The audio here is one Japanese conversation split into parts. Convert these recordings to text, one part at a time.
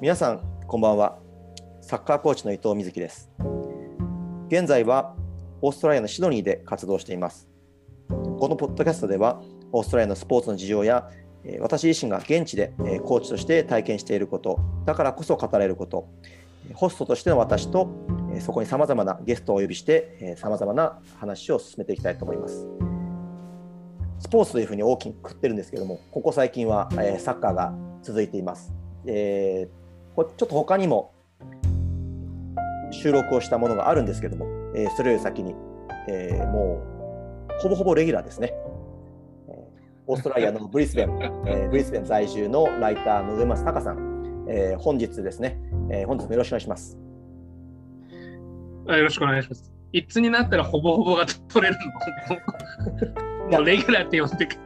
皆さんこんばんは。サッカーコーチの伊藤瑞希です。現在はオーストラリアのシドニーで活動しています。このポッドキャストではオーストラリアのスポーツの事情や私自身が現地でコーチとして体験していることだからこそ語れることホストとしての私とそこにさまざまなゲストをお呼びしてさまざまな話を進めていきたいと思います。スポーツというふうに大きくくってるんですけどもここ最近はサッカーが続いています。えー、ちょっと他にも収録をしたものがあるんですけども、えー、それより先に、えー、もうほぼほぼレギュラーですね。オーストラリアの ブリスベン、えー、ブリスベン在住のライターの上松隆さん、えー、本日ですね、えー、本日もよろしくお願いします。よろしくお願いします。いつになったらほぼほぼが取れるのもうレギュラーって呼んでく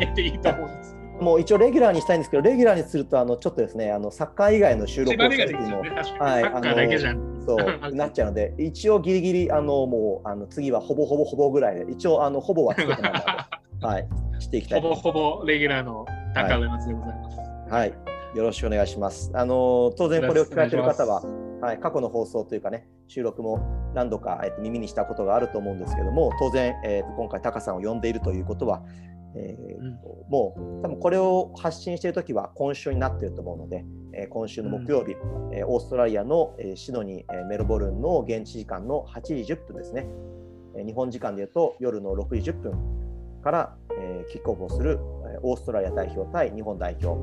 れていいと思うんです。もう一応レギュラーにしたいんですけど、レギュラーにすると、あのちょっとですね、あのサッカー以外の収録をする時も、はい、あのそうなっちゃうので、一応ギリギリ、あのもうあの次はほぼほぼほぼぐらいで、一応あのほぼはつけたままはい、していきたいほぼほぼレギュラーの高上松でございます、はい。はい、よろしくお願いします。あの当然これを聞かれている方は、はい、過去の放送というかね、収録も何度か、えっと、耳にしたことがあると思うんですけども、当然、えっと、今回、タカさんを呼んでいるということは、えーと、もう多分これを発信している時は今週になっていると思うので、えー、今週の木曜日、うん、えー、オーストラリアの、えー、シドニー、えー、メルボルンの現地時間の8時10分ですね、えー、日本時間でいうと夜の6時10分から、えー、キックオフをする、えー、オーストラリア代表対日本代表、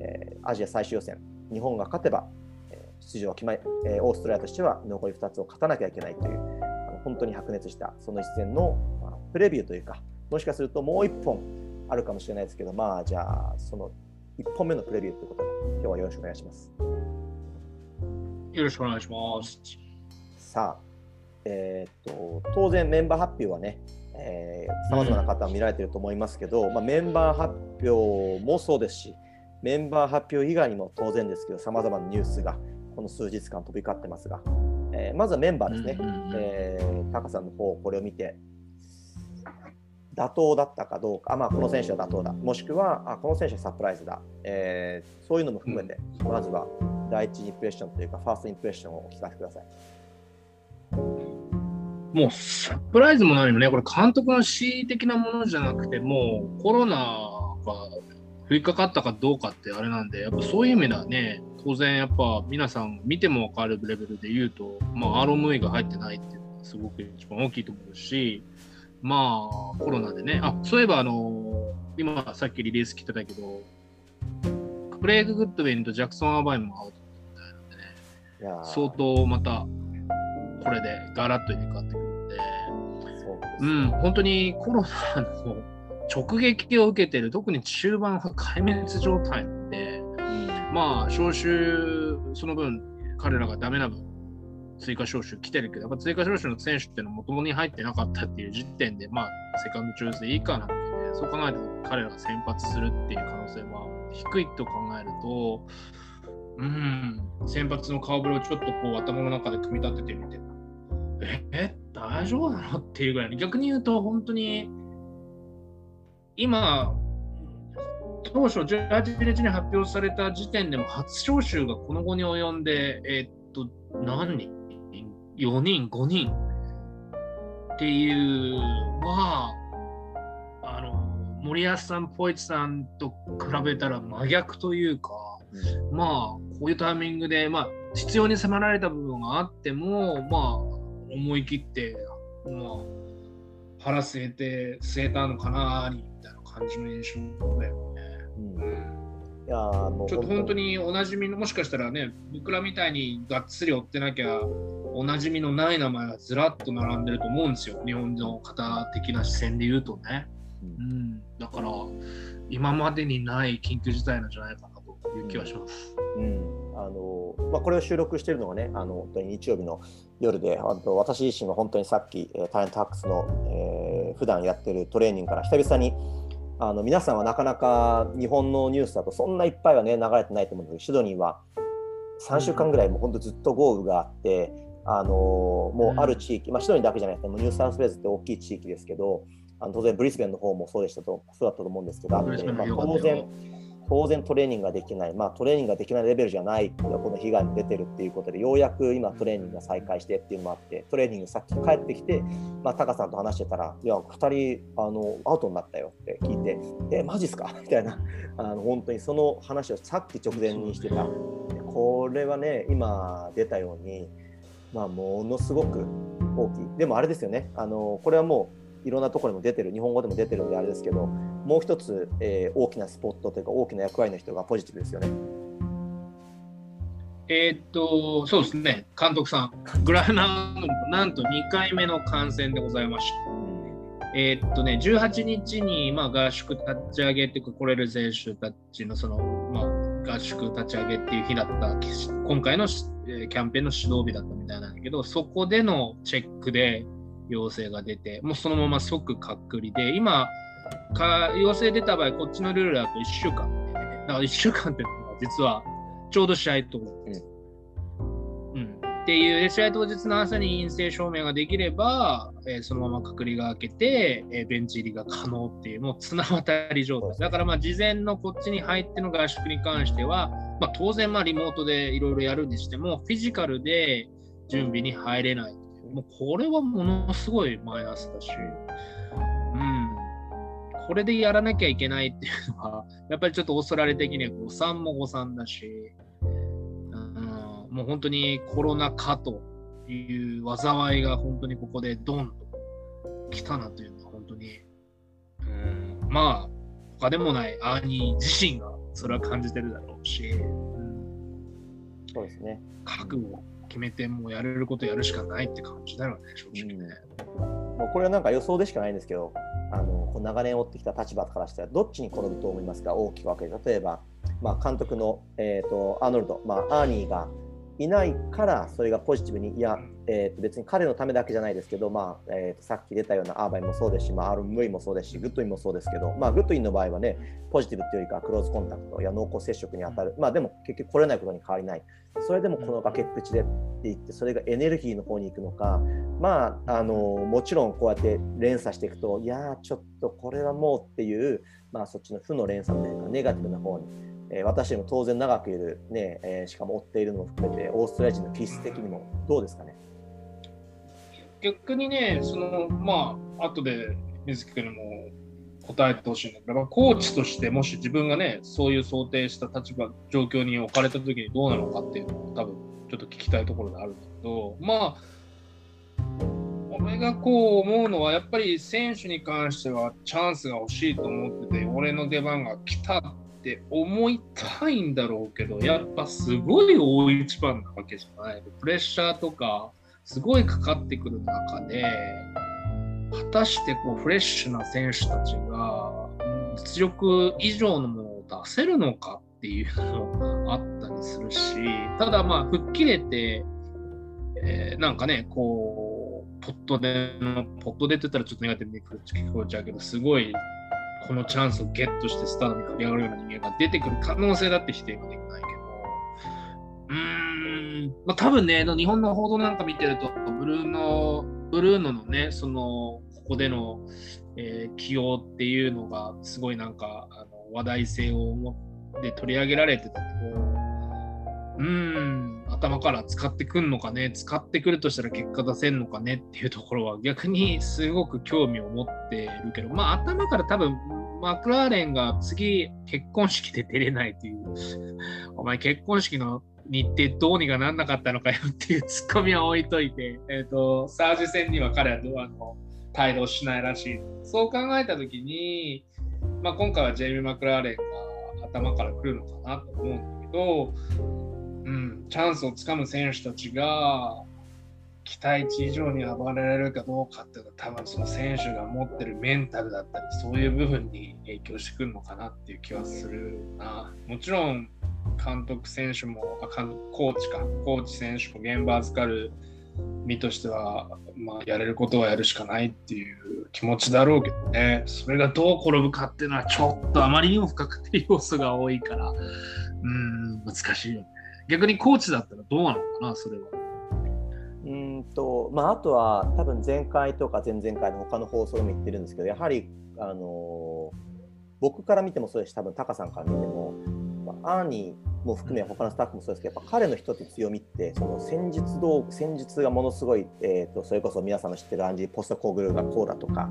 えー、アジア最終予選。日本が勝てば、えー、出場は決まり、えー、オーストラリアとしては残り2つを勝たなきゃいけないというあの本当に白熱したその一戦の、まあ、プレビューというかもしかするともう1本あるかもしれないですけど、まあ、じゃあ、その1本目のプレビューということで、今日はよろしくお願いします。よろしくお願いします。さあ、えー、っと、当然メンバー発表はね、さまざまな方は見られていると思いますけど、うん、まあ、メンバー発表もそうですし、メンバー発表以外にも当然ですけど、さまざまなニュースがこの数日間飛び交ってますが、えー、まずはメンバーですね、うんうんうん、えー、タカさんの方、これを見て、妥当だったかどうか、まあ、この選手は妥当だ、もしくはあこの選手はサプライズだ、えー、そういうのも含めて、うん、まずは第一インプレッションというか、ファーストインプレッションをお聞かせください。もうサプライズも何もね、これ監督の恣意的なものじゃなくて、もうコロナが降りかかったかどうかってあれなんで、やっぱそういう意味ではね、当然やっぱ皆さん見ても分かるレベルで言うと、まあ、ROMA が入ってないっていうのはすごく一番大きいと思うし、まあ、コロナでね、あそういえば、あの今、さっきリリース来てたけど、クレイグ・グッドウェインとジャクソン・アバインもアウトみたいなんでね、相当また、これでガラッと入れ替わってくるんで、ううん、本当にコロナの直撃を受けてる、特に中盤は壊滅状態なんで、まあ、招集、その分、彼らがダメな分、追加招集来てるけど、やっぱ追加招集の選手っていうのはもともに入ってなかったっていう時点で、まあ、セカンドチューズでいいかなわけで、そう考えると彼らが先発するっていう可能性は低いと考えると、うん、先発の顔ぶれをちょっとこう頭の中で組み立ててみて、え、大丈夫なの？っていうぐらい、逆に言うと本当に、今、当初18日に発表された時点でも初招集がこの後に及んで、えー、っと、何人？4人、5人。っていうは、あの森保さん、ポイツさんと比べたら真逆というか、うん、まあ、こういうタイミングで、まあ、必要に迫られた部分があっても、まあ、思い切って、まあ、腹据えて、据えたのかな、みたいな感じの印象だよね。うん。いやもうちょっと本当におなじみのもしかしたらね僕らみたいにがっつり追ってなきゃおなじみのない名前がずらっと並んでると思うんですよ。日本の方的な視線で言うとね、うん、だから今までにない緊急事態なんじゃないかなという気はします。うん、あのまあ、これを収録しているのがね、あの本当に日曜日の夜で、あと私自身が本当にさっき、タレントハックスの、えー、普段やってるトレーニングから久々にあの皆さんはなかなか日本のニュースだとそんないっぱいはね流れてないと思うんですけどシドニーは3週間ぐらいもう本当ずっと豪雨があって、あのもうある地域、まあ、シドニーだけじゃなくてもニューサウスウェーズって大きい地域ですけどあの当然ブリスベンの方もそうでしたとそうだったと思うんですけどあって、まあ、当然当然トレーニングができない、まあ、トレーニングができないレベルじゃないこの被害も出てるっていうことでようやく今トレーニングが再開してっていうのもあってトレーニングさっき帰ってきて、まあ、タカさんと話してたら「いや2人あのアウトになったよ」って聞いて「えマジっすか?」みたいなあの本当にその話をさっき直前にしてた。これはね今出たように、まあ、ものすごく大きい。でもあれですよね。あのこれはもういろんなところにも出てる日本語でも出てるんであれですけどもう一つ、えー、大きなスポットというか大きな役割の人がポジティブですよね。えー、っと、そうですね、監督さん、グラナーなんと2回目の観戦でございました。えー、っとね、18日に、まあ、合宿立ち上げっていうか、来れる選手たちのその、まあ、合宿立ち上げっていう日だった、今回の、キャンペーンの指導日だったみたいなんだけど、そこでのチェックで陽性が出て、もうそのまま即隔離で、今、か陽性出た場合、こっちのルールだと1週間、ね。だから1週間ってのは実はちょうど試合と思。うん、うん。っていう、試合当日の朝に陰性証明ができれば、えー、そのまま隔離が明けて、えー、ベンチ入りが可能っていう、もう綱渡り状態。だからまあ事前のこっちに入っての合宿に関しては、まあ、当然まあリモートでいろいろやるにしても、フィジカルで準備に入れない。もうこれはものすごいマイナスだし、うん。これでやらなきゃいけないっていうのは、やっぱりちょっとオーストラリア的には誤算も誤算だし、うん、もう本当にコロナ禍という災いが本当にここでドンと来たなというのは本当に、うん、まあ、他でもないアーニー自身がそれは感じてるだろうし、うん、そうですね。覚悟を決めて、もうやれることやるしかないって感じだよね、正直ね。うん。もうこれはなんか予想でしかないんですけど、あのこう長年追ってきた立場からしたらどっちに転ぶと思いますか？大きく分けて。例えば、まあ、監督の、えーと、アーノルド、まあ、アーニーがいないからそれがポジティブにいや、えー、と別に彼のためだけじゃないですけど、まあえー、とさっき出たようなアーバインもそうですし、まあ、アーロン・ムーイもそうですしグッドウィンもそうですけど、まあ、グッドウィンの場合はねポジティブっていうよりか close contact や濃厚接触に当たる、まあ、でも結局来れないことに変わりない。それでもこの崖っぷちでって言ってそれがエネルギーの方に行くのかまああのもちろんこうやって連鎖していくといやちょっとこれはもうっていう、まあ、そっちの負の連鎖というかネガティブな方にえ、私も当然長くいる、ねえ、しかも追っているのも含めてオーストラリア人の気質的にもどうですかね？逆にね、そのまあ後で水木君にも答えてほしいんだけど、コーチとしてもし自分がね、そういう想定した立場、状況に置かれた時にどうなのかっていうのを多分ちょっと聞きたいところであるんだけど、まあ、俺がこう思うのは、やっぱり選手に関してはチャンスが欲しいと思ってて、俺の出番が来たって思いたいんだろうけど、やっぱすごい大一番なわけじゃない。プレッシャーとか、すごいかかってくる中で、果たしてこうフレッシュな選手たちが実力以上のものを出せるのかっていうのもあったりするし、ただまあ吹っ切れて、えー、なんかね、こう、ポットでの、ポットでって言ったらちょっとネガティブに聞こえちゃうけど、すごいこのチャンスをゲットしてスターに駆け上がるような人間が出てくる可能性だって否定ができないけど、うーん、まあ、多分ね、日本の報道なんか見てると、ブルーノ、ブルーノのね、その、ここでの、えー、起用っていうのが、すごいなんか、あの話題性を持って取り上げられてたけど、うーん、頭から使ってくんのかね、使ってくるとしたら結果出せんのかね？っていうところは逆にすごく興味を持ってるけど、まあ頭から多分マクラーレンが次結婚式で出れないという、お前結婚式の日程どうにかなんなかったのかよっていうツッコミは置いといて、えーと、サージ戦には彼はドアの帯同しないらしい。そう考えたときに、まあ、今回はジェイミー・マクラーレンが頭から来るのかなと思うんだけど、うん、チャンスをつかむ選手たちが期待値以上に暴れられるかどうかっていうのは多分その選手が持ってるメンタルだったりそういう部分に影響してくるのかなっていう気はするな。もちろん監督選手もあコーチか。コーチ選手も現場預かる身としては、まあ、やれることはやるしかないっていう気持ちだろうけどね。それがどう転ぶかっていうのはちょっとあまりにも不確定要素が多いからうん難しいよね。逆にコーチだったらどうなのかなそれは。うんとまあ、あとは多分前回とか前々回の他の放送でも言ってるんですけどやはりあの僕から見てもそうですし多分タカさんから見ても、まあ、アーニーも含め他のスタッフもそうですけどやっぱ彼の一つ強みってその戦術道戦術がものすごい、えーと、それこそ皆さんの知ってるアンジー・ポストコーグルがこうだとか、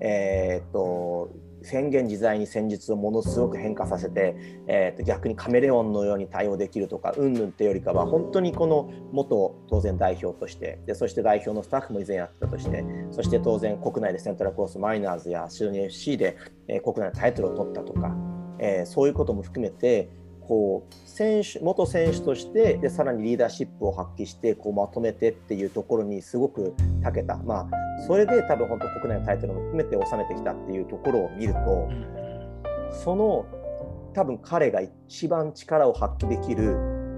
えーと宣言自在に戦術をものすごく変化させて、えー、と逆にカメレオンのように対応できるとかうんぬんってよりかは本当にこの元当然代表としてでそして代表のスタッフも以前やったとしてそして当然国内でセントラルコースマイナーズやシドニー FC で、えー、国内のタイトルを取ったとか、えー、そういうことも含めてこう選手元選手としてでさらにリーダーシップを発揮してこうまとめてっていうところにすごく長けた、まあ、それで多分本当国内のタイトルも含めて収めてきたっていうところを見るとその多分彼が一番力を発揮できる、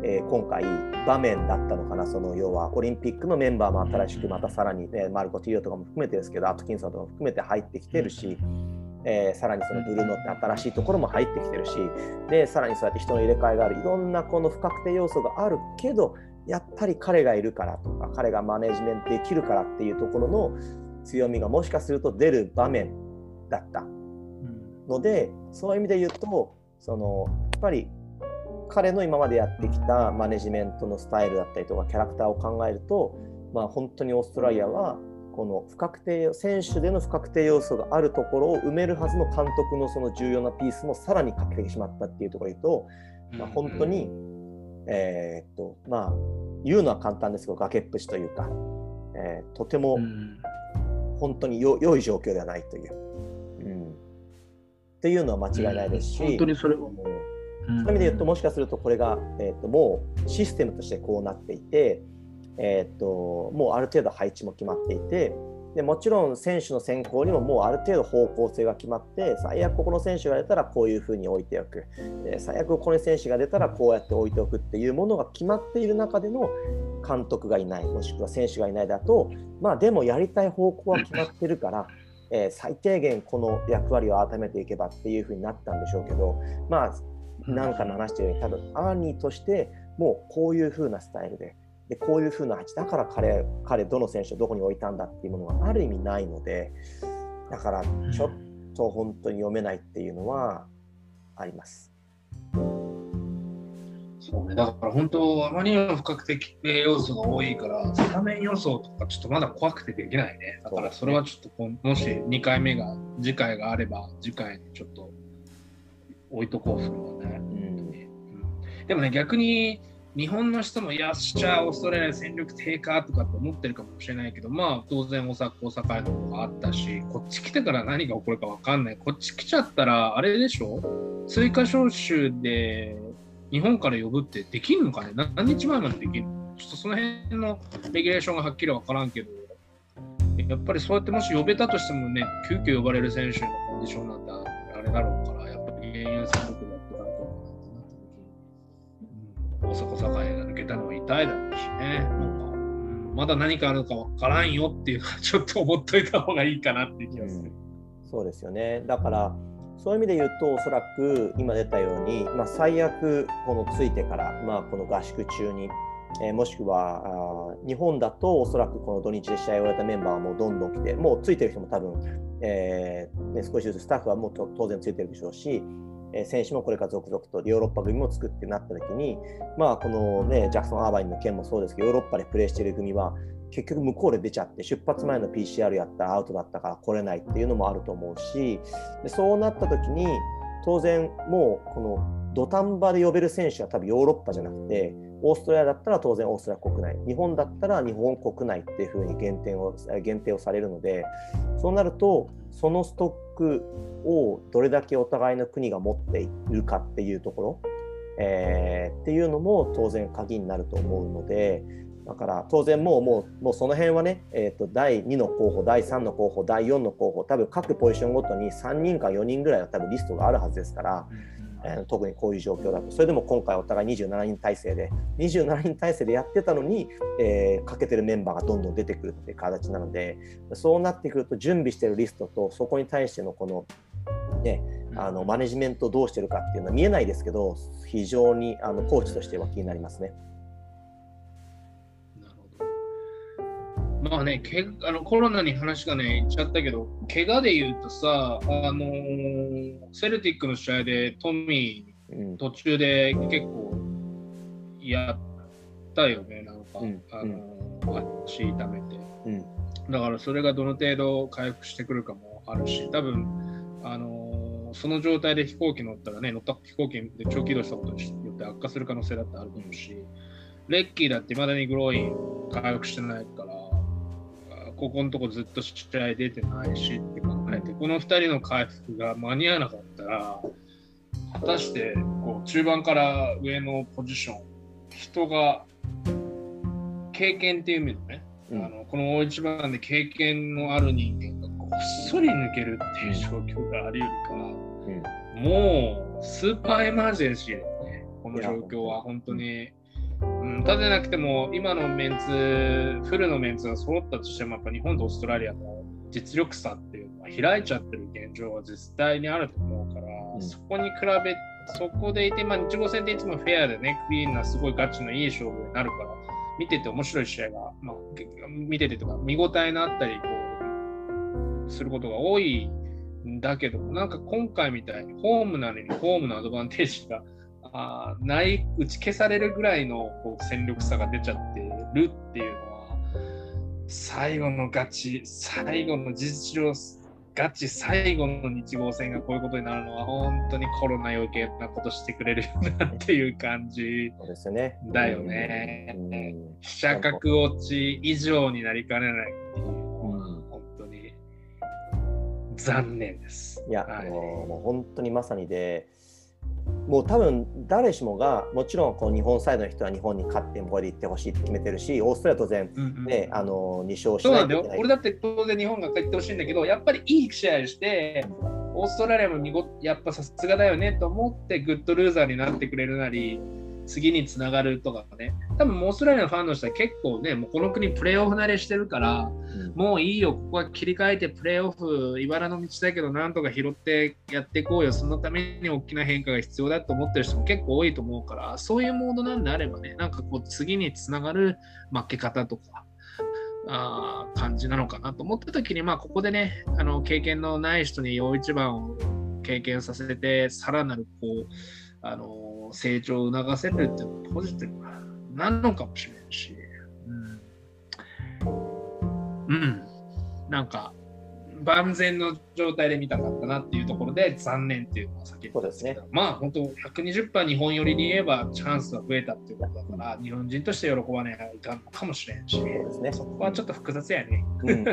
えー、今回場面だったのかなその要はオリンピックのメンバーも新しくまたさらに、ね、マルコ・ティオとかも含めてですけどアトキンソンとかも含めて入ってきてるし。えー、さらにそのブルーノって新しいところも入ってきてるしでさらにそうやって人の入れ替えがある。いろんなこの不確定要素があるけどやっぱり彼がいるからとか彼がマネジメントできるからっていうところの強みがもしかすると出る場面だったのでそういう意味で言うとそのやっぱり彼の今までやってきたマネジメントのスタイルだったりとかキャラクターを考えると、まあ、本当にオーストラリアはこの不確定選手での不確定要素があるところを埋めるはずの監督のその重要なピースもさらに欠けてしまったっていうところで言うと、まあ、本当に、えー、っとまあ言うのは簡単ですけど崖っぷちというか、えー、とても本当によ良い状況ではないという、うん、っていうのは間違いないですし、本当にそれは、そういう意味で言うともしかするとこれが、えー、っともうシステムとしてこうなっていてえー、っともうある程度配置も決まっていてでもちろん選手の選考にももうある程度方向性が決まって最悪ここの選手が出たらこういうふうに置いておく。最悪この選手が出たらこうやって置いておくっていうものが決まっている中での監督がいないもしくは選手がいないだとまあでもやりたい方向は決まってるから、えー、最低限この役割を改めていけばっていうふうになったんでしょうけどまあ何かの話してるように多分アーニーとしてもうこういうふうなスタイルででこういうふうな味だから彼彼どの選手をどこに置いたんだっていうものがある意味ないのでだからちょっと本当に読めないっていうのはあります。そうね、だから本当、あまりにも不確定要素が多いから、スタメン予想とかちょっとまだ怖くてできないね。だからそれはちょっと、もし2回目が、次回があれば、次回にちょっと置いとこうするのね。うん、でもね、逆に日本の人も、よっしゃ、オーストラリア戦力低下とかって思ってるかもしれないけど、まあ、当然大阪、大阪とかあったし、こっち来てから何が起こるか分かんない。こっち来ちゃったら、あれでしょ？追加招集で日本から呼ぶってできるのかね？何日前までできる？ちょっとその辺のレギュレーションがはっきり分からんけど、やっぱりそうやってもし呼べたとしてもね、急遽呼ばれる選手のコンディションなんてあれだろうから、やっぱり原油戦力大阪栄が抜けたのは痛いだろうしね、なんか、うん、まだ何かあるか分からんよっていうのはちょっと思っといた方がいいかなっていう気がする。うん、そうですよね。だからそういう意味で言うと、おそらく今出たように、まあ、最悪、このついてから、まあ、この合宿中に、えー、もしくはあ日本だと、おそらくこの土日で試合をやったメンバーはもうどんどん来て、もうついてる人も多分、えーね、少しずつスタッフはもう当然ついてるでしょうし、え選手もこれから続々とヨーロッパ組も作ってなった時に、まあ、この、ね、ジャクソン・アーバインの件もそうですけどヨーロッパでプレーしている組は結局向こうで出ちゃって出発前の PCR やったらアウトだったから来れないっていうのもあると思うしでそうなった時に当然もうこの土壇場で呼べる選手は多分ヨーロッパじゃなくてオーストラリアだったら当然オーストラリア国内日本だったら日本国内っていうふうに限定を限定をされるのでそうなるとそのストックをどれだけお互いの国が持っているかっていうところ、えー、っていうのも当然鍵になると思うのでだから当然もうもうもうその辺はね、えーと、第2の候補第3の候補第4の候補多分各ポジションごとに3人か4人ぐらいは多分リストがあるはずですから。えー、特にこういう状況だとそれでも今回お互い27人体制で27人体制でやってたのに、えー、かけてるメンバーがどんどん出てくるっていう形なのでそうなってくると準備してるリストとそこに対してのこのね、あのマネジメントをどうしてるかっていうのは見えないですけど非常にあのコーチとしては気になりますね。まあね、けあのコロナに話がね、いっちゃったけど、怪我で言うとさ、あのー、セルティックの試合でトミー、途中で結構やったよね、なんか、うん、あのー、足痛めて、うん。だからそれがどの程度回復してくるかもあるし、多分あのー、その状態で飛行機乗ったらね、乗った飛行機で長期移動したことによって悪化する可能性だってあると思うし、レッキーだっていまだにグローイン回復してないから、ここのとこずっと試合出てないしって考えて、この2人の回復が間に合わなかったら、果たしてこう中盤から上のポジション、人が経験っていう意味でね、うん、あのこの大一番で経験のある人間がこっそり抜けるっていう状況があり得るから、うん、もうスーパーエマージェンシーだよね、この状況は本当に。うん、なくても、今のメンツ、フルのメンツが揃ったとしても、やっぱ日本とオーストラリアの実力差っていうのは開いちゃってる現状は実際にあると思うから、うん、そこに比べ、そこでいて、まあ、日号戦っていつもフェアでね、クリーンなすごいガチのいい勝負になるから、見てて面白い試合が、まあ、見ててとか、見応えのあったりこうすることが多いんだけど、なんか今回みたいにホームなのにホームのアドバンテージがあない打ち消されるぐらいのこう戦力差が出ちゃってるっていうのは最後のガチ最後の事実上ガチ最後の日豪戦がこういうことになるのは本当にコロナ余計なことしてくれるよなっていう感じだよね。飛車角落ち以上になりかねないっていうのは本当に残念です。いや、はい、もう本当にまさにでもう多分誰しもがもちろんこう日本サイドの人は日本に勝ってこれで行ってほしいって決めてるしオーストラリア当然ね、うんうん、あの2勝してそうなんだよ。俺だって当然日本が勝ってほしいんだけどやっぱりいい試合してオーストラリアもやっぱさすがだよねと思ってグッドルーザーになってくれるなり次につながるとかね、多分オーストラリアのファンの人は結構ね、もうこの国プレーオフ慣れしてるから、うん、もういいよ、ここは切り替えてプレーオフ、茨の道だけど、なんとか拾ってやっていこうよ、そのために大きな変化が必要だと思ってる人も結構多いと思うから、そういうモードなんであればね、なんかこう次につながる負け方とか、あ感じなのかなと思った時に、まあ、ここでね、あの経験のない人に大一番を経験させて、さらなるこう、あの成長を促せるっていうのはポジティブなのかもしれないし、うん、うん、なんか万全の状態で見たかったなっていうところで残念っていうのは先にそうですね。まあ本当120%日本寄りに言えばチャンスは増えたっていうことだから、日本人として喜ばねいかんのかもしれんし、そうですね、そこはちょっと複雑やね。うん、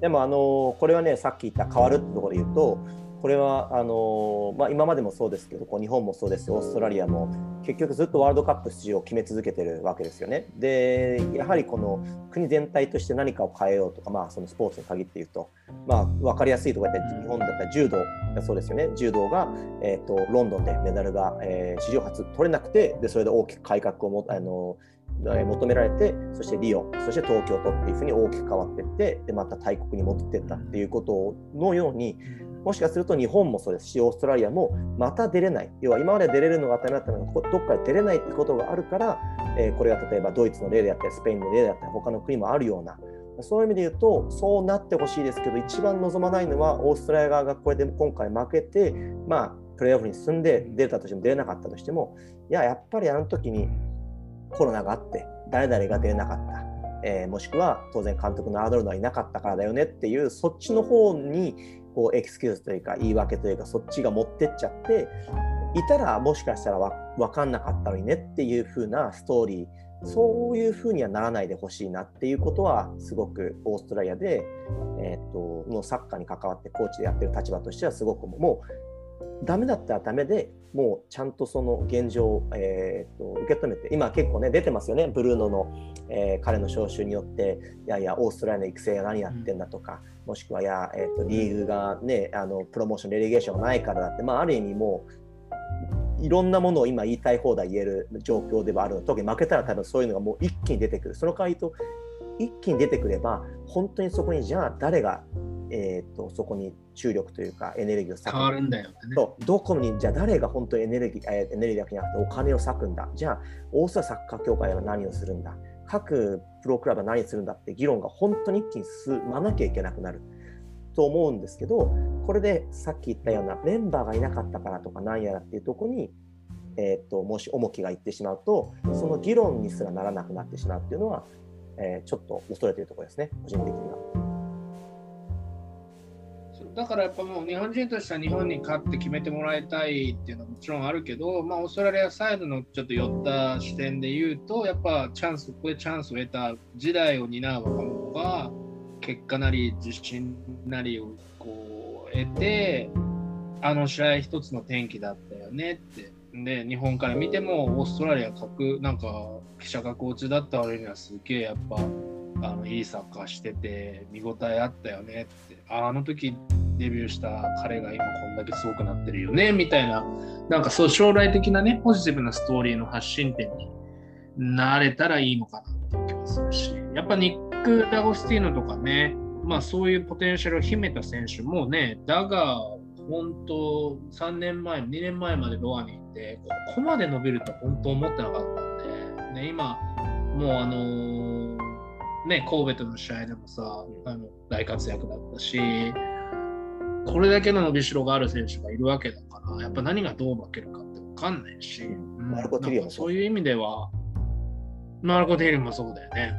でもあのこれはねさっき言った変わるってところで言うとこれはあのまあ、今までもそうですけどこう日本もそうですオーストラリアも結局ずっとワールドカップ出場を決め続けてるわけですよね。でやはりこの国全体として何かを変えようとか、まあ、そのスポーツに限って言うと、まあ、分かりやすいところで日本だったら柔道がそうですよね柔道が、えーと、ロンドンでメダルが、えー、史上初取れなくてでそれで大きく改革をもあの求められてそしてリオそして東京都っていうふうに大きく変わっていってでまた大国に戻っていったっていうことのようにもしかすると日本もそうですし、オーストラリアもまた出れない、要は今まで出れるのが当たり前だったのが、どっかで出れないってことがあるから、えー、これが例えばドイツの例であったり、スペインの例であったり、他の国もあるような、そういう意味で言うと、そうなってほしいですけど、一番望まないのは、オーストラリア側がこれで今回負けて、まあ、プレーオフに進んで出たとしても出れなかったとしても、いや、やっぱりあの時にコロナがあって、誰々が出れなかった。えー、もしくは当然監督のアーノルドはいなかったからだよねっていうそっちの方にこうエクスキューズというか言い訳というかそっちが持ってっちゃっていたらもしかしたら分かんなかったのにねっていう風なストーリー。そういう風にはならないでほしいなっていうことはすごくオーストラリアで、えーと、のサッカーに関わってコーチでやってる立場としてはすごくもうダメだったらダメでもうちゃんとその現状、えーと、受け止めて今結構ね出てますよね。ブルーノの、えー、彼の招集によっていやいやオーストラリアの育成が何やってんだとか、もしくはや、えーと、リーグがねあのプロモーションレレゲーションがないからだって、まあ、ある意味もういろんなものを今言いたい放題言える状況ではあるの。特に負けたら多分そういうのがもう一気に出てくる。その代わりと一気に出てくれば本当にそこにじゃあ誰がえーと、そこに注力というかエネルギーを割く。変わるんだよ、ね、どこにじゃあ誰が本当にエネルギー、えー、エネルギーだけじゃなくてお金を割くんだ。じゃあオーストラサッカー協会は何をするんだ各プロクラブは何するんだって議論が本当に一気に進まなきゃいけなくなると思うんですけどこれでさっき言ったようなメンバーがいなかったからとか何やらっていうとこに、えーと、もし重きがいってしまうとその議論にすらならなくなってしまうっていうのは、えー、ちょっと恐れてるところですね個人的には。だからやっぱもう日本人としては日本に勝って決めてもらいたいっていうのはもちろんあるけど、まあ、オーストラリアサイドのちょっと寄った視点で言うと、やっぱチャンス、ここでチャンスを得た時代を担う若者が、結果なり自信なりをこう得て、あの試合一つの転機だったよねって。で、日本から見てもオーストラリア格、なんか記者がコーチだった割にはすげえやっぱ、あのいいサッカーしてて見応えあったよねってあの時デビューした彼が今こんだけすごくなってるよねみたいななんかそう将来的なねポジティブなストーリーの発信点になれたらいいのかなっていう気もするしやっぱニック・ダゴスティーノとかねまあそういうポテンシャルを秘めた選手もねだが本当3年前2年前までロアに行ってここまで伸びると本当思ってなかったんで、ね、今もうあのー、ね神戸との試合でもさあの大活躍だったしこれだけの伸びしろがある選手がいるわけだから、やっぱ何がどう負けるかって分かんないし、マルコ・ティリオもそう。いう意味では、マルコ・ティリオもそうだよね。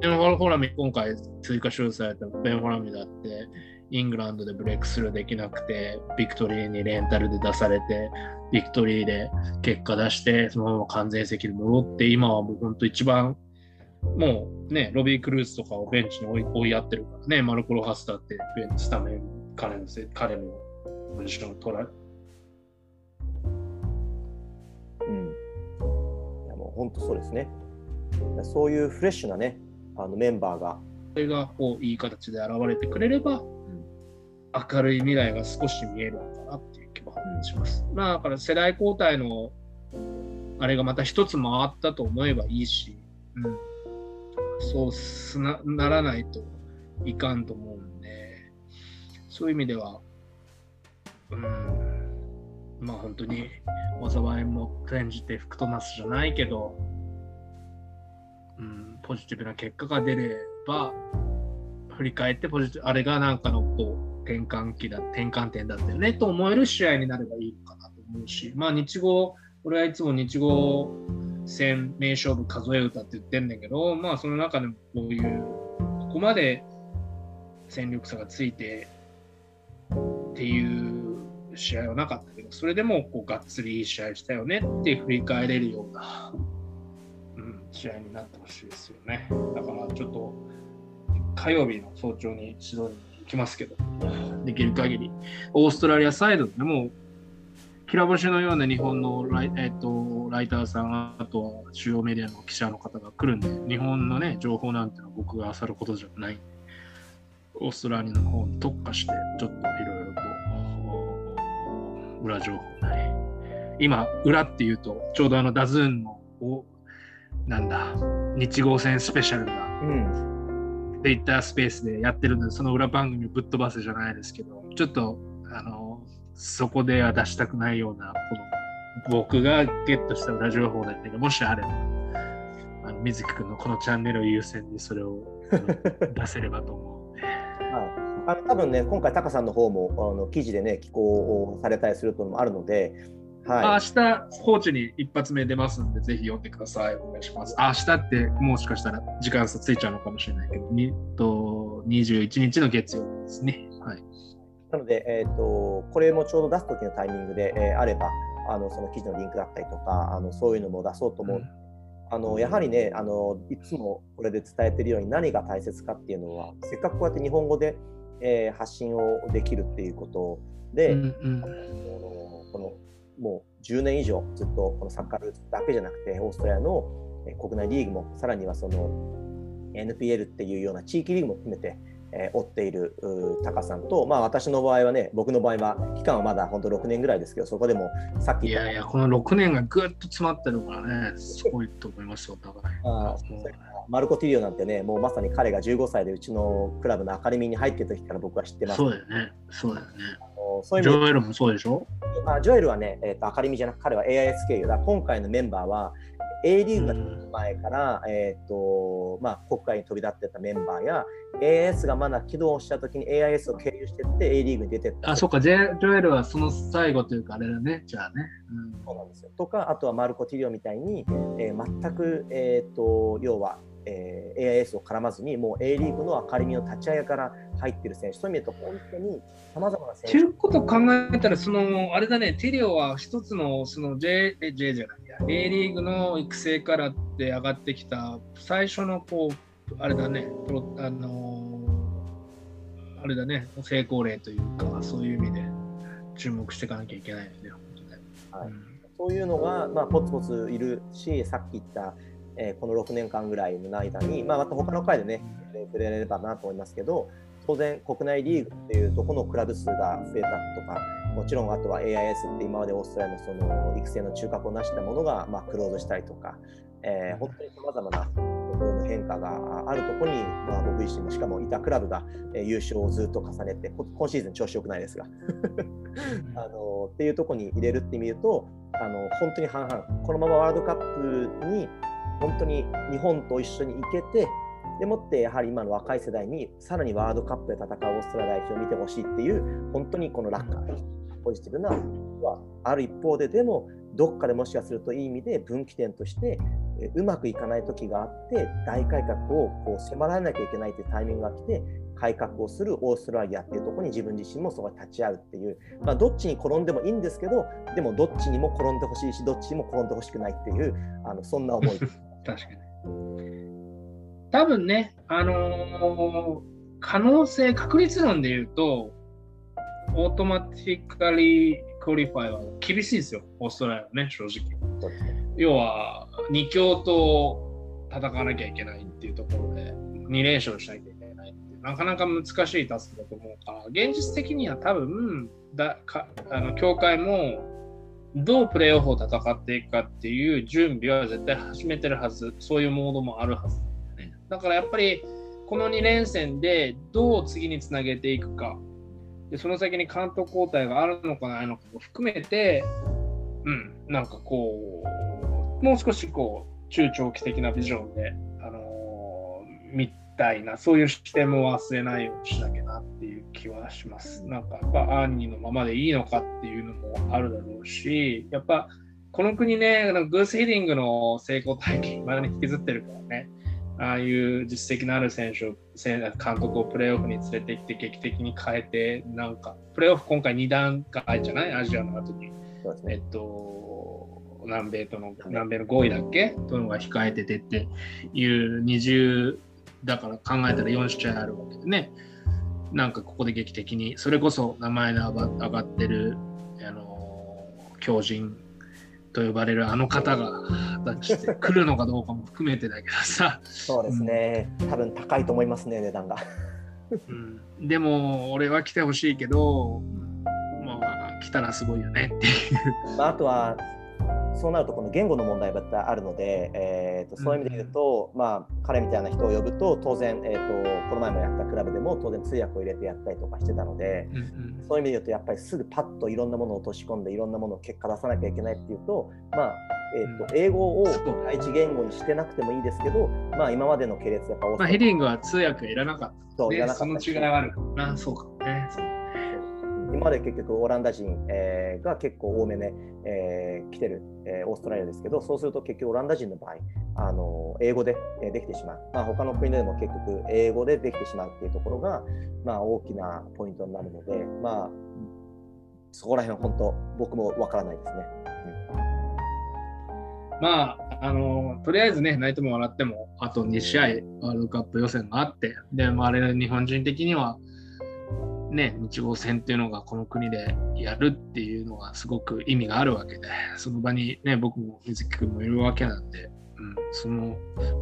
でも、フォラミ、今回追加招待されたベン・フォラミだって、イングランドでブレイクスルーできなくて、ビクトリーにレンタルで出されて、ビクトリーで結果出して、そのまま完全移籍に戻って、今はもう本当一番もうね、ロビー・クルーズとかをベンチに追い追いやってるからね、マルコ・ロハスだってベンチスタメン、彼のせ彼のポジションを取られうん。いやもう本当そうですね。そういうフレッシュなね、あのメンバーが。それがこういい形で現れてくれれば、うん、明るい未来が少し見えるのかなっていう気もします。うん、まあ、だから世代交代のあれがまた一つ回ったと思えばいいし、うんそうすなならないといかんと思うんで、そういう意味では、うん、まあ本当に災いも転じて福となすじゃないけど、うん、ポジティブな結果が出れば、振り返ってポジティブ、あれがなんかのこう転換期だ、転換点だったよねと思える試合になればいいのかなと思うし、まあ日語、俺はいつも日語戦名勝負数え歌って言ってんだけど、まあその中でもこういう、ここまで戦力差がついてっていう試合はなかったけど、それでもこうがっつりいい試合したよねって振り返れるような、うん、試合になってほしいですよね。だからちょっと火曜日の早朝に指導にきますけど、できる限り、オーストラリアサイドでもきら星のような日本のライ,、えーと、ライターさん、あとは主要メディアの記者の方が来るんで、日本のね、情報なんてのは僕が漁ることじゃない。オーストラリアの方に特化して、ちょっといろいろと裏情報なり、今、裏っていうと、ちょうどあのダズーンの、なんだ、日豪戦スペシャルが、うん、っていったスペースでやってるので、その裏番組をぶっ飛ばせじゃないですけど、ちょっと、あの、そこでは出したくないような、この僕がゲットした裏情報だけど、もしあれば、あの水木君のこのチャンネルを優先にそれを 出せればと思うので。あの多分ね、今回、タカさんの方もあの記事でね、寄稿をされたりするともあるので、はい、明日、コーチに一発目出ますんで、ぜひ読んでください。お願いします。明日って、もしかしたら時間差ついちゃうのかもしれないけど、にと21日の月曜日ですね。はい。なので、えーと、これもちょうど出す時のタイミングで、えー、あればあのその記事のリンクだったりとかあのそういうのも出そうと思う、うん、あのやはりねあのいつもこれで伝えてるように何が大切かっていうのはせっかくこうやって日本語で、えー、発信をできるっていうことで、うんうん、このもう10年以上ずっとこのサッカールーツだけじゃなくてオーストラリアの国内リーグもさらにはその NPL っていうような地域リーグも含めてえー、追っているタカさんと、まあ、私の場合はね、僕の場合は期間はまだ本当6年ぐらいですけど、そこでもさっきいやいや、この6年がぐっと詰まってるからね、すごいと思いますよ、お互い。あマルコ・ティリオなんてね、もうまさに彼が15歳でうちのクラブのアカデミーに入ってた時から僕は知ってます。そうだよね、そうだよね。そういうジョエルもそうでしょ？あジョエルはね、えーと、アカデミーじゃなく彼は AIS 経由だ。今回のメンバーは A リーグが前から、えーとまあ、国会に飛び立ってたメンバーや AIS がまだ起動した時に AIS を経由してって A リーグに出てった。あそうか。ジョエルはその最後というかあれだね。じゃあね、うん、そうなんですよ。とかあとはマルコ・ティリオみたいに、えー、全く、えーと要はえー、AIS を絡まずに、もう A リーグのアカデミーの立ち上げから入ってる選手、そういう意味で本当にさまざまな選手。ということを考えたら、そのあれだね、テリオは一つのその J, J じゃないや、A リーグの育成からって上がってきた最初のこう、あれだね、プロあのー、あれだね、成功例というか、そういう意味で注目していかなきゃいけないよね、本当ね。はい、うん、そういうのが、まあ、ポツポツいるし、さっき言ったえー、この6年間ぐらいの間に、まあ、また他の回でね、触れれればなと思いますけど、当然、国内リーグっていうとこのクラブ数が増えたとか、もちろんあとは AIS って今までオーストラリアのその育成の中核を成したものが、まあ、クローズしたりとか、えー、本当にさまざまなの変化があるところに、まあ、僕自身もしかもいたクラブが、え優勝をずっと重ねて今シーズン調子よくないですが。あのっていうところに入れるって意味で言うとあの本当に半々。このままワールドカップに本当に日本と一緒に行けて、でもってやはり今の若い世代にさらにワールドカップで戦うオーストラリア代表を見てほしいっていう本当にこの楽観ポジティブなはある一方ででもどっかでもしかするといい意味で分岐点としてうまくいかない時があって大改革をこう迫られなきゃいけないというタイミングが来て改革をするオーストラリアっていうところに自分自身もそこに立ち会うっていう、まあ、どっちに転んでもいいんですけどでもどっちにも転んでほしいしどっちにも転んでほしくないっていうあのそんな思い確かに。多分ね、あのー、可能性、確率論で言うと、 automatically qualify は厳しいですよ、オーストラリアはね、正直。要は、2強と戦わなきゃいけないっていうところで、2連勝しなきゃいけないっていう、なかなか難しいタスクだと思うから、現実的には多分、だかあの協会もどうプレーオフを戦っていくかっていう準備は絶対始めてるはず、そういうモードもあるはずだね。だからやっぱり、この2連戦でどう次につなげていくか、でその先に監督交代があるのかないのかも含めて、うん、なんかこう、もう少しこう、中長期的なビジョンで、あのー、見たいな、そういう視点も忘れないようにしなきゃなっていう気はします。なんかやっぱアンニーのままでいいのかっていうのもあるだろうし、やっぱこの国ね、グースヒディングの成功体験、まだに引きずってるからね、ああいう実績のある選手を、監督をプレーオフに連れてきて劇的に変えて、なんか、プレーオフ今回2段階じゃない？アジアの後に。ね、えっと、南米との、南米の5位だっけ？というのが控えててっていう二重だから考えたら4試合あるわけでね。なんかここで劇的に、それこそ名前の上がってる、あの強靭と呼ばれるあの方が果たして来るのかどうかも含めてだけどさ。そうですね、うん、多分高いと思いますね、値段が。うん、でも、俺は来てほしいけど、まあ、来たらすごいよねっていう。まあ、あとはそうなるとこの言語の問題があるので、えーと、そういう意味で言うと、うん、まあ、彼みたいな人を呼ぶと当然、えーと、この前もやったクラブでも当然通訳を入れてやったりとかしてたので、うんうん、そういう意味で言うとやっぱりすぐパッといろんなものを落とし込んでいろんなものを結果出さなきゃいけないっていうと、まあえーと、と英語を第一言語にしてなくてもいいですけど、まあ、今までの系列やっぱ、まあ、ヘディングは通訳いらなかった、ね、そういらなかったその違いはあるかもな。そうかもね。今まで結局オランダ人、えー、が結構多めね、えー、来てる、えー、オーストラリアですけど、そうすると結局オランダ人の場合、あの英語でできてしまう。まあ、他の国でも結局英語でできてしまうっていうところが、まあ、大きなポイントになるので、まあ、そこら辺は本当、僕もわからないですね。まあ、あのとりあえずね、泣いても笑っても、あと2試合、ワールドカップ予選があって、で、まあ、あれ、日本人的には、ね、日豪戦っていうのがこの国でやるっていうのがすごく意味があるわけで、その場にね、僕も水木君もいるわけなんで、うん、その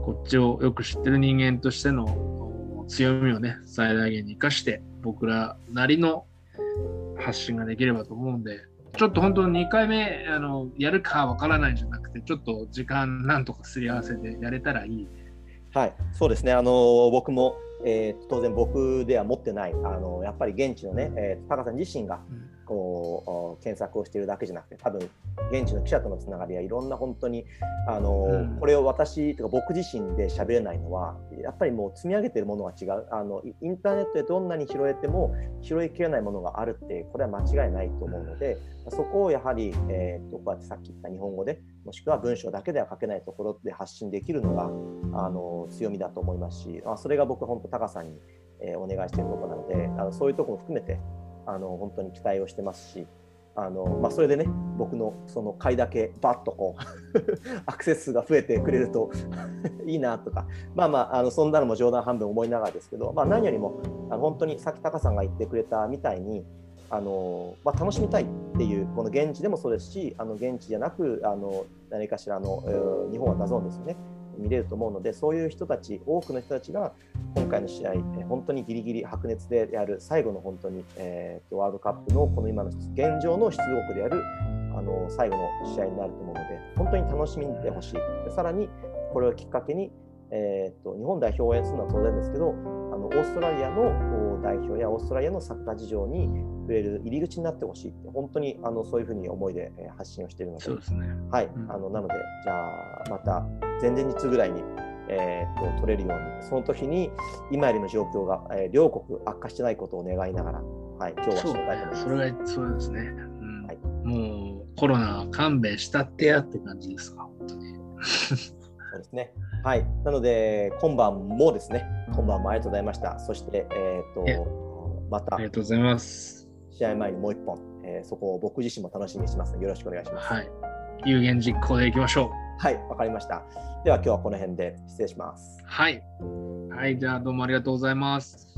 こっちをよく知ってる人間としての強みをね、最大限に生かして、僕らなりの発信ができればと思うんで、ちょっと本当2回目あのやるかわからないじゃなくて、ちょっと時間なんとかすり合わせてやれたらいいね。はい、そうですね。あの僕もえー、当然僕では持ってないあのやっぱり現地のね、えー、高さん自身が、こう検索をしているだけじゃなくて多分現地の記者とのつながりやいろんな本当にあの、うん、これを私とか僕自身で喋れないのはやっぱりもう積み上げてるものが違う。あのインターネットでどんなに拾えても拾いきれないものがあるってこれは間違いないと思うのでそこをやはり、えー、とこうやってさっき言った日本語でもしくは文章だけでは書けないところで発信できるのがあの強みだと思いますし、まあ、それが僕本当タカさんに、えー、お願いしているところなのであのそういうところも含めてあの本当に期待をしてますしあの、まあ、それでね僕のその買いだけバッとこう アクセス数が増えてくれると いいなとかまあまああのそんなのも冗談半分思いながらですけど、まあ、何よりもあの本当にさっきタカさんが言ってくれたみたいにあの、まあ、楽しみたいっていうこの現地でもそうですしあの現地じゃなくあの何かしらの、えー、日本はダゾーンですよね。見れると思うのでそういう人たち多くの人たちが今回の試合本当にギリギリ白熱でやる最後の本当に、えー、とワールドカップのこの今の現状の出場国でやるあの最後の試合になると思うので本当に楽しみにしてほしい。さらにこれをきっかけに、えーと、日本代表を応援するのは当然ですけどあのオーストラリアの代表やオーストラリアのサッカー事情に触れる入り口になってほしいって本当にあのそういうふうに思いで発信をしているので。はい、うん、あのなのでじゃあまた前々日ぐらいにえー、と取れるように、その時に今よりも状況が、えー、両国悪化してないことを願いながら、はい、今日は紹介と思います。それがそうですね、うん。はい。もうコロナ勘弁したってやって感じですか、本当に。そうですね。はい。なので、今晩もですね、今晩もありがとうございました。そして、えっ、ー、と、また、ありがとうございます。試合前にもう一本、えー、そこを僕自身も楽しみにしますよろしくお願いします。はい。有言実行でいきましょう。はい、わかりました。では今日はこの辺で失礼します。はい。はい、じゃあどうもありがとうございます。